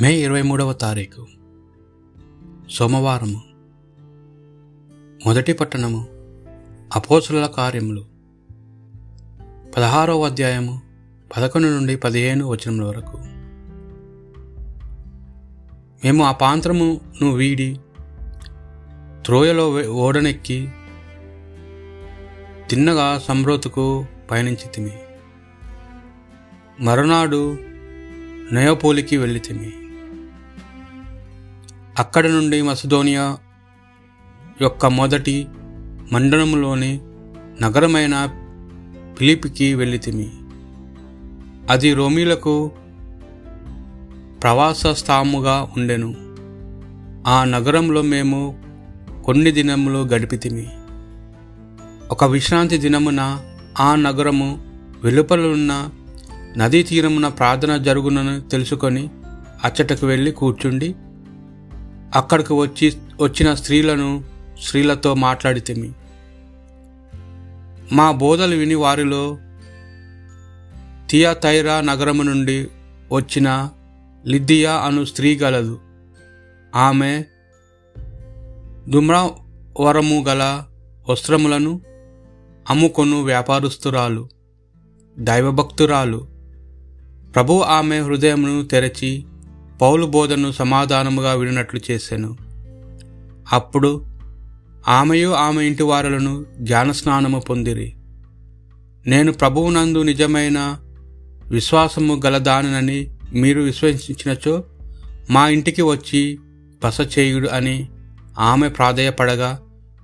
మే ఇరవై మూడవ తారీఖు. సోమవారము. మొదటి పట్టణము అపోసుల కార్యములు. పదహారవ అధ్యాయము పదకొండు నుండి పదిహేను వచనముల వరకు. మేము ఆ పాంత్రమును వీడి త్రోయలో ఓడనెక్కి తిన్నగా సంబ్రోతుకు పయనించితిమి మరునాడు నయోపోలికి వెళ్ళితిమి అక్కడ నుండి మసదోనియా యొక్క మొదటి మండలంలోని నగరమైన ఫిలిపికి వెళ్ళితిమి అది రోమీలకు ప్రవాస స్థాముగా ఉండెను. ఆ నగరంలో మేము కొన్ని దినములు గడిపితిమి ఒక విశ్రాంతి దినమున ఆ నగరము వెలుపలున్న నదీ తీరమున ప్రార్థన జరుగునని తెలుసుకొని అచ్చటకు వెళ్ళి కూర్చుండి అక్కడికి వచ్చి వచ్చిన స్త్రీలను స్త్రీలతో మాట్లాడితేమి. మా బోధలు విని వారిలో తియాతైరా నగరము నుండి వచ్చిన లిద్దియా అను స్త్రీ గలదు. ఆమె దుమ్రవరము గల వస్త్రములను అమ్ముకొను వ్యాపారస్తురాలు దైవభక్తురాలు. ప్రభు ఆమె హృదయమును తెరచి పౌలు బోధను సమాధానముగా విడినట్లు చేశాను అప్పుడు ఆమెయు ఆమె ఇంటి వారులను జ్ఞానస్నానము పొందిరి. నేను ప్రభువునందు నిజమైన విశ్వాసము గలదానని మీరు విశ్వసించినచో మా ఇంటికి వచ్చి బస చేయుడు అని ఆమె ప్రాధేయపడగా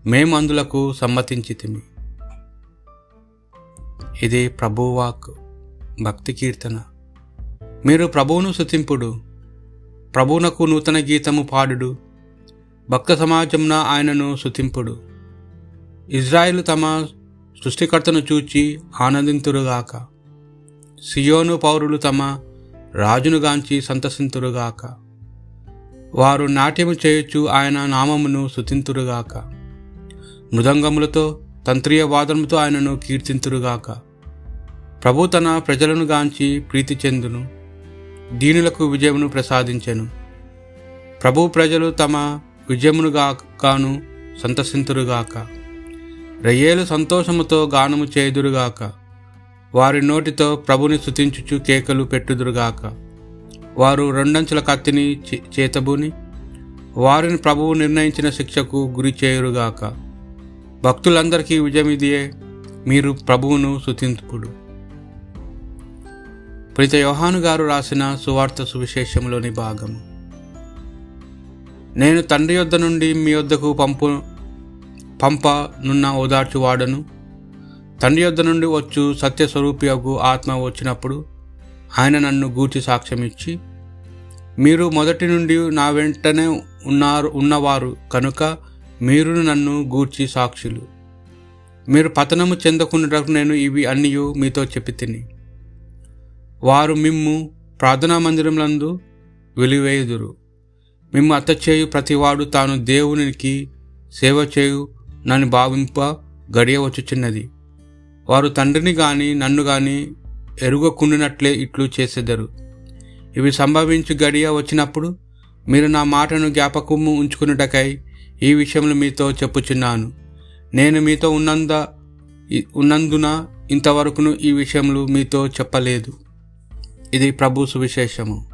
మేము అందులకు సమ్మతించితిమి. ఇది ప్రభువాక్ భక్తి కీర్తన. మీరు ప్రభువును శుతింపుడు ప్రభువునకు నూతన గీతము పాడుడు. భక్త సమాజంన ఆయనను శుతింపుడు ఇజ్రాయిలు తమ సృష్టికర్తను చూచి ఆనందింతురుగాక సియోను పౌరులు తమ రాజునుగాంచి సంతసింతురుగాక వారు నాట్యము చేయొచ్చు ఆయన నామమును శుతింతురుగాక మృదంగములతో తంత్రీయ వాదనముతో ఆయనను కీర్తింతురుగాక ప్రభు తన ప్రజలను గాంచి ప్రీతి చెందును. దీనులకు విజయమును ప్రసాదించెను. ప్రభు ప్రజలు తమ విజయమునుగాను సంతసింతురుగాక. రయ్యేలు సంతోషముతో గానము చేయుదురుగాక. వారి నోటితో ప్రభుని స్థుతించుచు కేకలు పెట్టుదురుగాక. వారు రెండంచుల కత్తిని చే- చేతబూని వారిని ప్రభువు నిర్ణయించిన శిక్షకు గురి చేయురుగాక. భక్తులందరికీ విజయమిదియే మీరు ప్రభువును స్తుతింపుడు ప్రతి యోహాను గారు రాసిన సువార్త సువిశేషంలోని భాగం నేను తండ్రి యొద్ద నుండి మీ యొద్దకు పంపు పంప నున్న ఓదార్చువాడను. తండ్రి యొద్ద నుండి వచ్చు సత్యస్వరూపియకు ఆత్మ వచ్చినప్పుడు ఆయన నన్ను గూర్చి సాక్ష్యమిచ్చి మీరు మొదటి నుండి నా వెంటనే ఉన్నారు ఉన్నవారు కనుక మీరు నన్ను గూర్చి సాక్షులు. మీరు పతనము చెందకుండాకు నేను ఇవి అన్నీ మీతో చెప్పి తిని వారు మిమ్ము ప్రార్థనా మందిరములందు వెలివేయుదురు. మిమ్ము అత్త చేయు ప్రతివాడు తాను దేవునికి సేవ చేయు నన్ను భావింప గడియవచ్చుచున్నది. వారు తండ్రిని గాని నన్ను గాని ఎరుగకుండినట్లే ఇట్లు చేసేదరు. ఇవి సంభవించి గడియ వచ్చినప్పుడు మీరు నా మాటను జ్ఞాపకము ఉంచుకున్నటకై ఈ విషయంలో మీతో చెప్పుచున్నాను. నేను మీతో ఉన్నంద ఉన్నందున ఇంతవరకును ఈ విషయములు మీతో చెప్పలేదు. ఇది ప్రభు సువిశేషము.